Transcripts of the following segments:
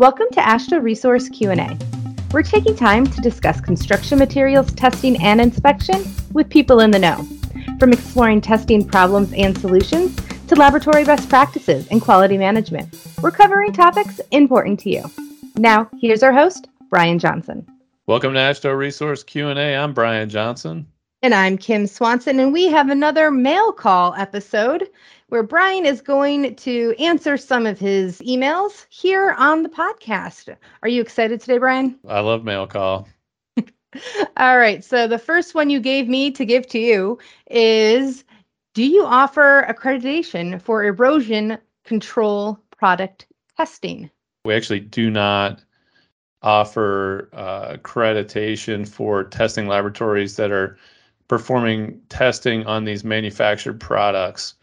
Welcome to AASHTO Resource Q&A. We're taking time to discuss construction materials testing and inspection with people in the know. From exploring testing problems and solutions to laboratory best practices and quality management, we're covering topics important to you. Now, here's our host, Brian Johnson. Welcome to AASHTO Resource Q&A. I'm Brian Johnson. And I'm Kim Swanson, and we have another mail call episode where Brian is going to answer some of his emails here on the podcast. Are you excited today, Brian? I love mail call. All right. So the first one you gave me to give to you is Do you offer accreditation for erosion control product testing? We actually do not offer uh, accreditation for testing laboratories that are performing testing on these manufactured products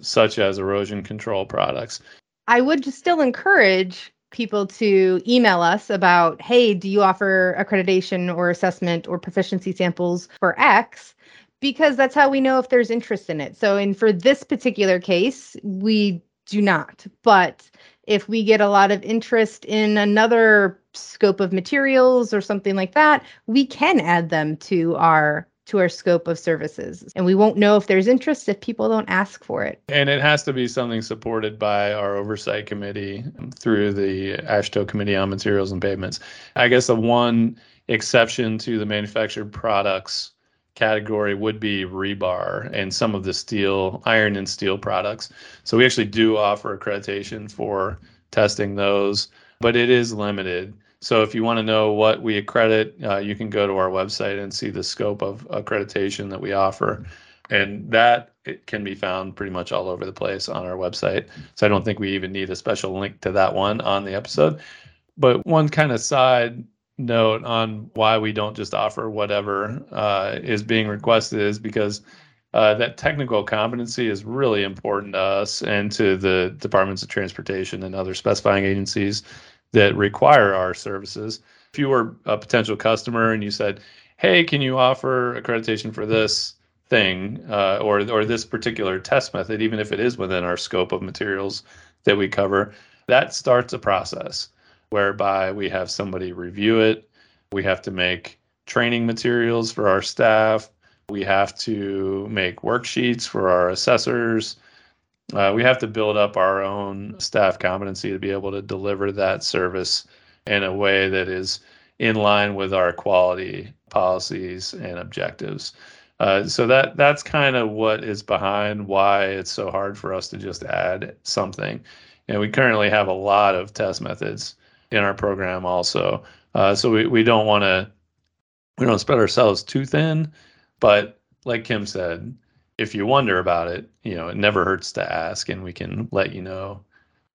such as erosion control products. I would still encourage people to email us about, hey, do you offer accreditation or assessment or proficiency samples for X? Because that's how we know if there's interest in it. So, and for this particular case, we do not. But if we get a lot of interest in another scope of materials or something like that, we can add them to our to our scope of services. And we won't know if there's interest if people don't ask for it. And it has to be something supported by our oversight committee through the AASHTO Committee on Materials and Pavements. I guess the one exception to the manufactured products category would be rebar and some of the steel, iron and steel products. So we actually do offer accreditation for testing those, but it is limited. So if you want to know what we accredit, uh, you can go to our website and see the scope of accreditation that we offer. And that it can be found pretty much all over the place on our website. So I don't think we even need a special link to that one on the episode. But one kind of side note on why we don't just offer whatever uh, is being requested is because uh, that technical competency is really important to us and to the departments of transportation and other specifying agencies that require our services. If you were a potential customer and you said, "Hey, can you offer accreditation for this thing uh, or or this particular test method, even if it is within our scope of materials that we cover," that starts a process whereby we have somebody review it. We have to make training materials for our staff. We have to make worksheets for our assessors. Uh, we have to build up our own staff competency to be able to deliver that service in a way that is in line with our quality policies and objectives. Uh, so that that's kind of what is behind why it's so hard for us to just add something. And we currently have a lot of test methods in our program also. Uh, so we, we don't want to we don't spread ourselves too thin, but like Kim said, if you wonder about it, you know, it never hurts to ask and we can let you know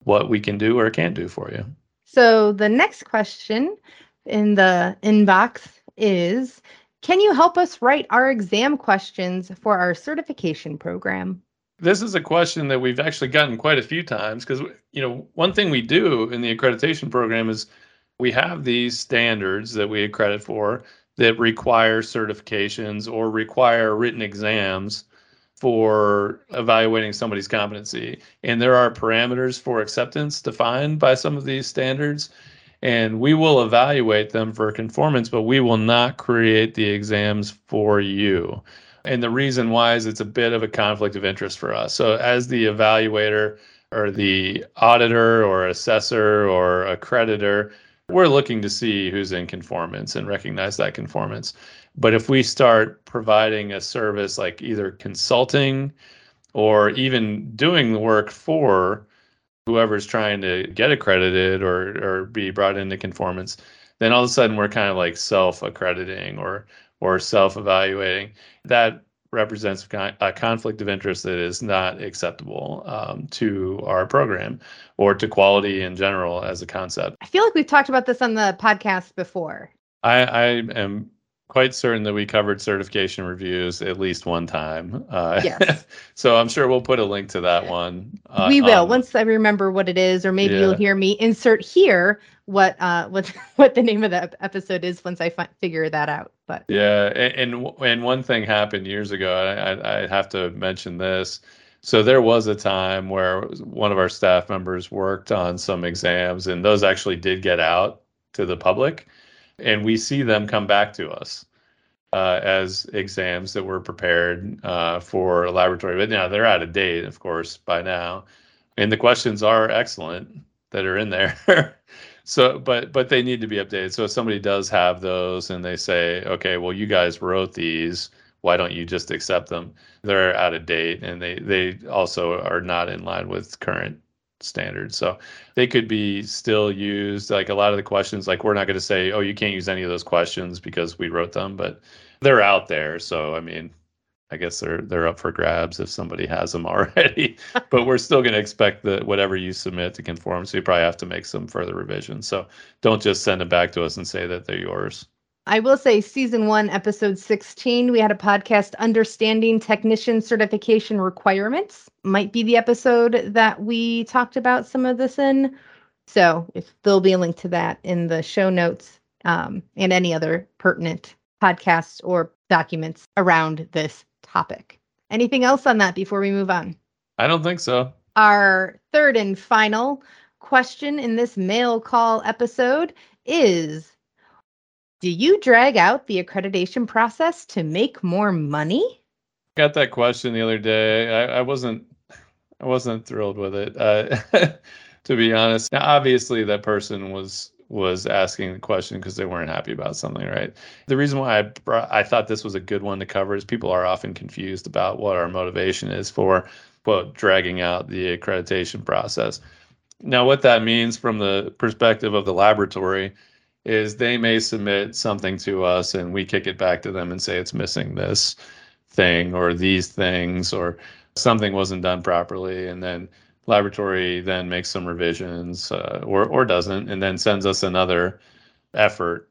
what we can do or can't do for you. So the next question in the inbox is Can you help us write our exam questions for our certification program? This is a question that we've actually gotten quite a few times because, you know, one thing we do in the accreditation program is we have these standards that we accredit for that require certifications or require written exams for evaluating somebody's competency. And there are parameters for acceptance defined by some of these standards. And we will evaluate them for conformance, but we will not create the exams for you. And the reason why is it's a bit of a conflict of interest for us. So, as the evaluator or the auditor or assessor or accreditor, we're looking to see who's in conformance and recognize that conformance. But if we start providing a service like either consulting or even doing the work for whoever's trying to get accredited or or be brought into conformance, then all of a sudden we're kind of like self-accrediting or or self-evaluating. That represents a conflict of interest that is not acceptable um, to our program or to quality in general as a concept. I feel like we've talked about this on the podcast before. I, I am quite certain that we covered certification reviews at least one time. Uh, yes. so I'm sure we'll put a link to that one. Uh, we will once I remember what it is, or maybe yeah. you'll hear me insert here what uh what what the name of the episode is once I fi- figure that out. But yeah, and, and and one thing happened years ago. I I have to mention this. So there was a time where one of our staff members worked on some exams, and those actually did get out to the public, and we see them come back to us uh, as exams that were prepared uh, for a laboratory. But now they're out of date, of course, by now, and the questions are excellent that are in there. so, but but they need to be updated. So if somebody does have those, and they say, okay, well, you guys wrote these why don't you just accept them? They're out of date and they they also are not in line with current standards. So they could be still used. Like a lot of the questions, like we're not going to say, oh, you can't use any of those questions because we wrote them, but they're out there. So I mean, I guess they're they're up for grabs if somebody has them already. but we're still going to expect that whatever you submit to conform. So you probably have to make some further revisions. So don't just send them back to us and say that they're yours. I will say, season one, episode 16, we had a podcast, Understanding Technician Certification Requirements. Might be the episode that we talked about some of this in. So if there'll be a link to that in the show notes um, and any other pertinent podcasts or documents around this topic. Anything else on that before we move on? I don't think so. Our third and final question in this mail call episode is do you drag out the accreditation process to make more money? Got that question the other day. I, I wasn't I wasn't thrilled with it. Uh, to be honest. Now, obviously, that person was was asking the question because they weren't happy about something, right? The reason why I brought, I thought this was a good one to cover is people are often confused about what our motivation is for quote dragging out the accreditation process. Now, what that means from the perspective of the laboratory is they may submit something to us and we kick it back to them and say it's missing this thing or these things or something wasn't done properly. And then laboratory then makes some revisions uh, or or doesn't and then sends us another effort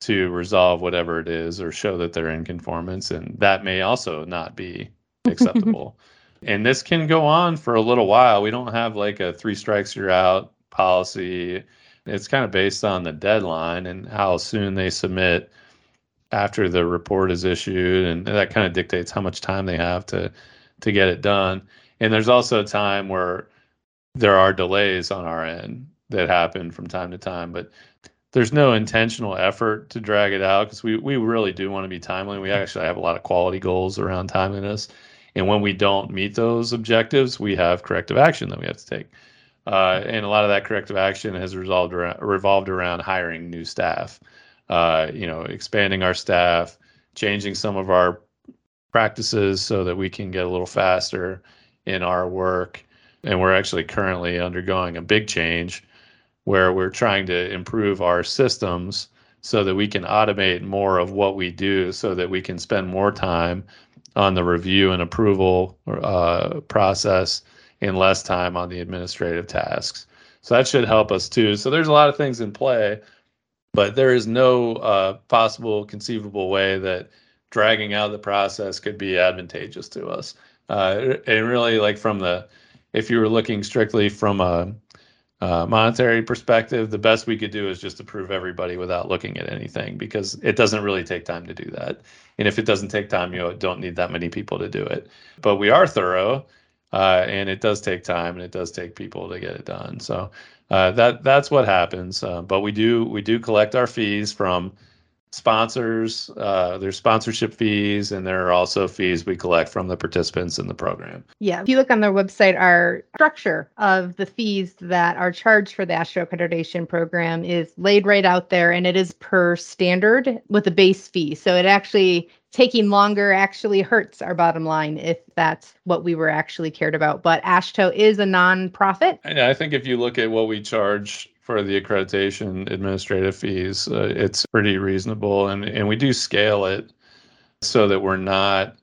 to resolve whatever it is or show that they're in conformance. And that may also not be acceptable. And this can go on for a little while. We don't have like a three strikes you're out policy it's kind of based on the deadline and how soon they submit after the report is issued, and that kind of dictates how much time they have to to get it done. And there's also a time where there are delays on our end that happen from time to time, but there's no intentional effort to drag it out because we, we really do want to be timely. We actually have a lot of quality goals around timeliness. And when we don't meet those objectives, we have corrective action that we have to take. Uh, and a lot of that corrective action has resolved around, revolved around hiring new staff. Uh, you know, expanding our staff, changing some of our practices so that we can get a little faster in our work. And we're actually currently undergoing a big change where we're trying to improve our systems so that we can automate more of what we do so that we can spend more time on the review and approval uh, process and less time on the administrative tasks. So that should help us too. So there's a lot of things in play, but there is no uh, possible conceivable way that dragging out the process could be advantageous to us. Uh, and really, like from the, if you were looking strictly from a, a monetary perspective, the best we could do is just approve everybody without looking at anything because it doesn't really take time to do that. And if it doesn't take time, you don't need that many people to do it. But we are thorough uh, and it does take time and it does take people to get it done. So uh, that that's what happens. Uh, but we do we do collect our fees from sponsors. Uh, there's sponsorship fees, and there are also fees we collect from the participants in the program. Yeah, if you look on their website, our structure of the fees that are charged for the AASHTO accreditation program is laid right out there, and it is per standard with a base fee. So it actually taking longer actually hurts our bottom line if that's what we were actually cared about. But AASHTO is a nonprofit. And I think if you look at what we charge for the accreditation administrative fees, uh, it's pretty reasonable. And, and we do scale it so that we're not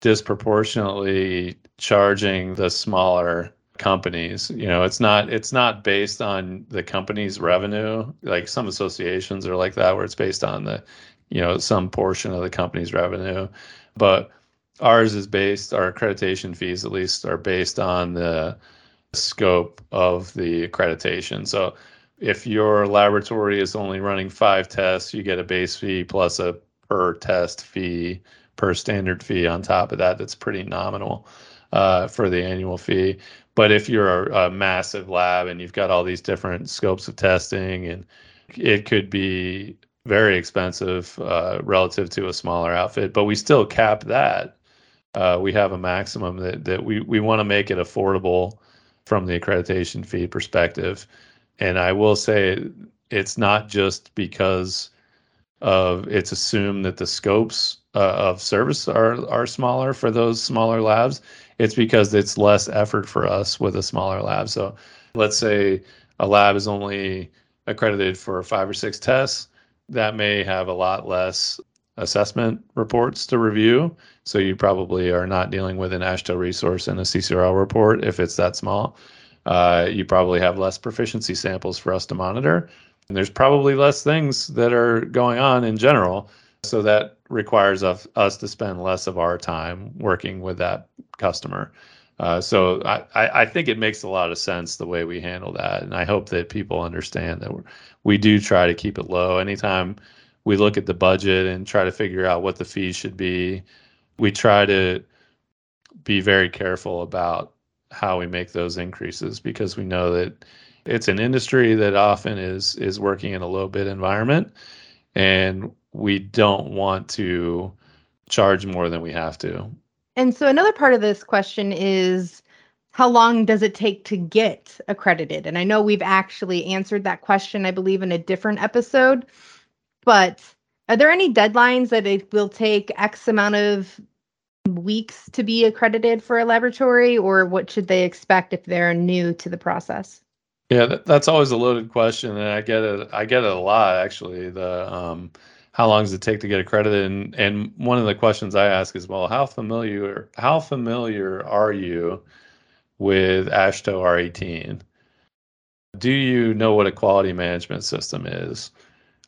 disproportionately charging the smaller companies you know it's not it's not based on the company's revenue like some associations are like that where it's based on the you know some portion of the company's revenue but ours is based our accreditation fees at least are based on the scope of the accreditation so if your laboratory is only running five tests you get a base fee plus a per test fee per standard fee on top of that that's pretty nominal uh, for the annual fee. But if you're a, a massive lab and you've got all these different scopes of testing, and it could be very expensive uh, relative to a smaller outfit, but we still cap that. Uh, we have a maximum that, that we, we want to make it affordable from the accreditation fee perspective. And I will say it's not just because of it's assumed that the scopes uh, of service are are smaller for those smaller labs. It's because it's less effort for us with a smaller lab. So let's say a lab is only accredited for five or six tests, that may have a lot less assessment reports to review. So you probably are not dealing with an AASHTO resource and a CCRL report if it's that small. Uh, you probably have less proficiency samples for us to monitor. And there's probably less things that are going on in general. So that requires us, us to spend less of our time working with that customer. Uh, so I, I think it makes a lot of sense the way we handle that. And I hope that people understand that we do try to keep it low. Anytime we look at the budget and try to figure out what the fees should be, we try to be very careful about how we make those increases because we know that it's an industry that often is is working in a low bid environment and we don't want to charge more than we have to. And so another part of this question is how long does it take to get accredited? And I know we've actually answered that question I believe in a different episode, but are there any deadlines that it will take X amount of weeks to be accredited for a laboratory or what should they expect if they're new to the process? Yeah, that, that's always a loaded question, and I get it. I get it a lot actually. The um, how long does it take to get accredited? And and one of the questions I ask is, well, how familiar how familiar are you with AASHTO R18? Do you know what a quality management system is?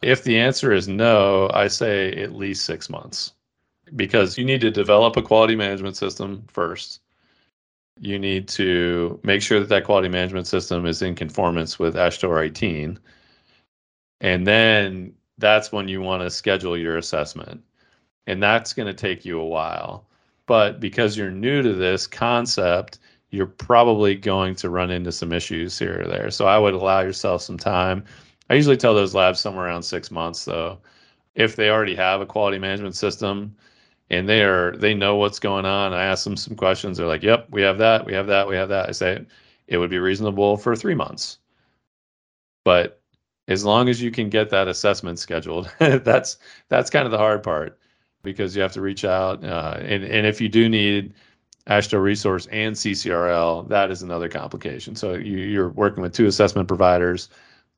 If the answer is no, I say at least six months because you need to develop a quality management system first you need to make sure that that quality management system is in conformance with AASHTO 18. And then that's when you want to schedule your assessment. And that's going to take you a while. But because you're new to this concept, you're probably going to run into some issues here or there. So I would allow yourself some time. I usually tell those labs somewhere around six months, though. If they already have a quality management system, and they are they know what's going on. I ask them some questions. They're like, "Yep, we have that, we have that, we have that." I say it would be reasonable for three months, but as long as you can get that assessment scheduled, that's that's kind of the hard part because you have to reach out. Uh, and and if you do need AASHTO resource and CCRL, that is another complication. So you, you're working with two assessment providers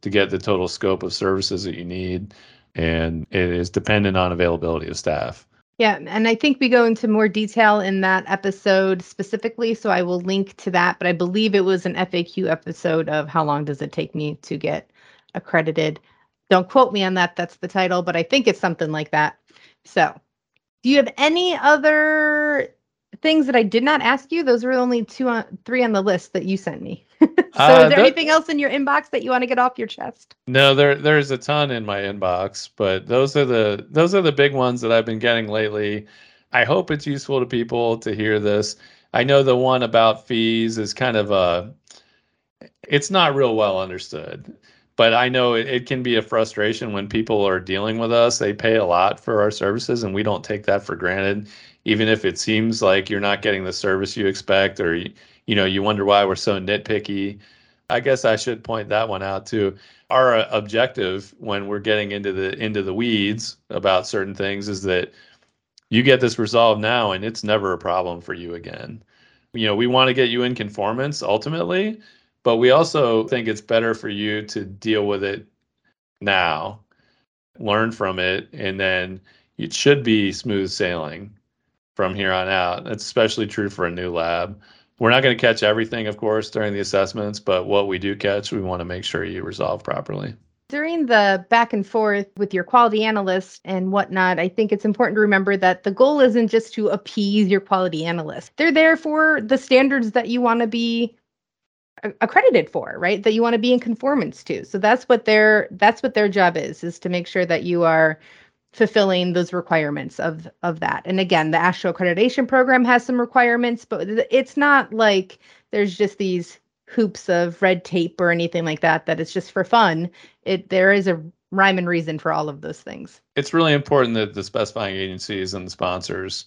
to get the total scope of services that you need, and it is dependent on availability of staff. Yeah, and I think we go into more detail in that episode specifically, so I will link to that. But I believe it was an FAQ episode of how long does it take me to get accredited. Don't quote me on that, that's the title, but I think it's something like that. So, do you have any other things that I did not ask you? Those were only two on three on the list that you sent me. so uh, is there anything else in your inbox that you want to get off your chest? No, there there's a ton in my inbox, but those are the those are the big ones that I've been getting lately. I hope it's useful to people to hear this. I know the one about fees is kind of a it's not real well understood. But I know it, it can be a frustration when people are dealing with us. They pay a lot for our services and we don't take that for granted even if it seems like you're not getting the service you expect or you know you wonder why we're so nitpicky i guess i should point that one out too. Our uh, objective when we're getting into the into the weeds about certain things is that you get this resolved now and it's never a problem for you again. You know we want to get you in conformance ultimately but we also think it's better for you to deal with it now learn from it and then it should be smooth sailing from here on out. It's especially true for a new lab. We're not going to catch everything, of course, during the assessments, but what we do catch, we want to make sure you resolve properly. During the back and forth with your quality analyst and whatnot, I think it's important to remember that the goal isn't just to appease your quality analyst. They're there for the standards that you want to be accredited for right that you want to be in conformance to so that's what their that's what their job is is to make sure that you are fulfilling those requirements of of that. And again, the AASHTO accreditation program has some requirements, but it's not like there's just these hoops of red tape or anything like that that it's just for fun. It there is a rhyme and reason for all of those things. It's really important that the specifying agencies and the sponsors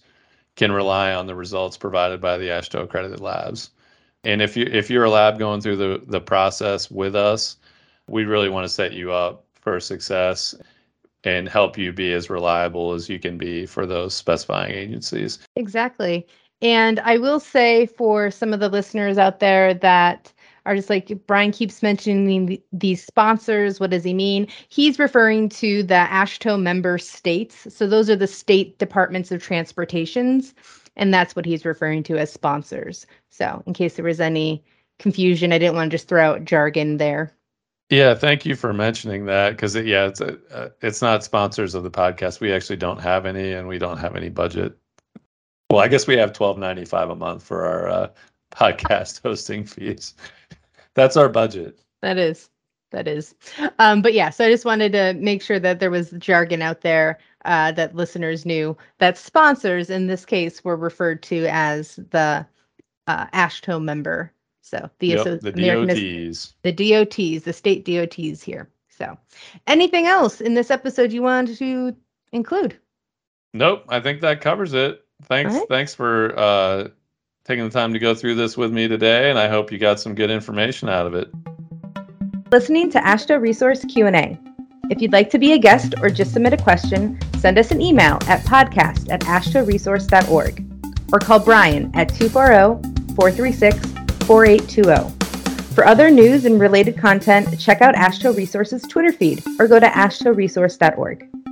can rely on the results provided by the AASHTO accredited labs. And if you if you're a lab going through the the process with us, we really want to set you up for success and help you be as reliable as you can be for those specifying agencies. Exactly. And I will say for some of the listeners out there that are just like Brian keeps mentioning these sponsors. What does he mean? He's referring to the AASHTO member states. So those are the state departments of transportations, and that's what he's referring to as sponsors. So in case there was any confusion, I didn't want to just throw out jargon there. Yeah, thank you for mentioning that because it, yeah, it's a, uh, it's not sponsors of the podcast. We actually don't have any, and we don't have any budget. Well, I guess we have twelve ninety five a month for our uh, podcast hosting fees. That's our budget. That is. That is. Um, but yeah, so I just wanted to make sure that there was jargon out there uh, that listeners knew that sponsors in this case were referred to as the uh, member. So the, yep, the DOTs. The DOTs, the state DOTs here. So anything else in this episode you wanted to include? Nope, I think that covers it. Thanks. Right. Thanks for uh, taking the time to go through this with me today, and I hope you got some good information out of it. Listening to AASHTO Resource Q&A. If you'd like to be a guest or just submit a question, send us an email at podcast at aashtoresource.org or call Brian at 240-436-4820. For other news and related content, check out AASHTO Resource's Twitter feed or go to aashtoresource.org.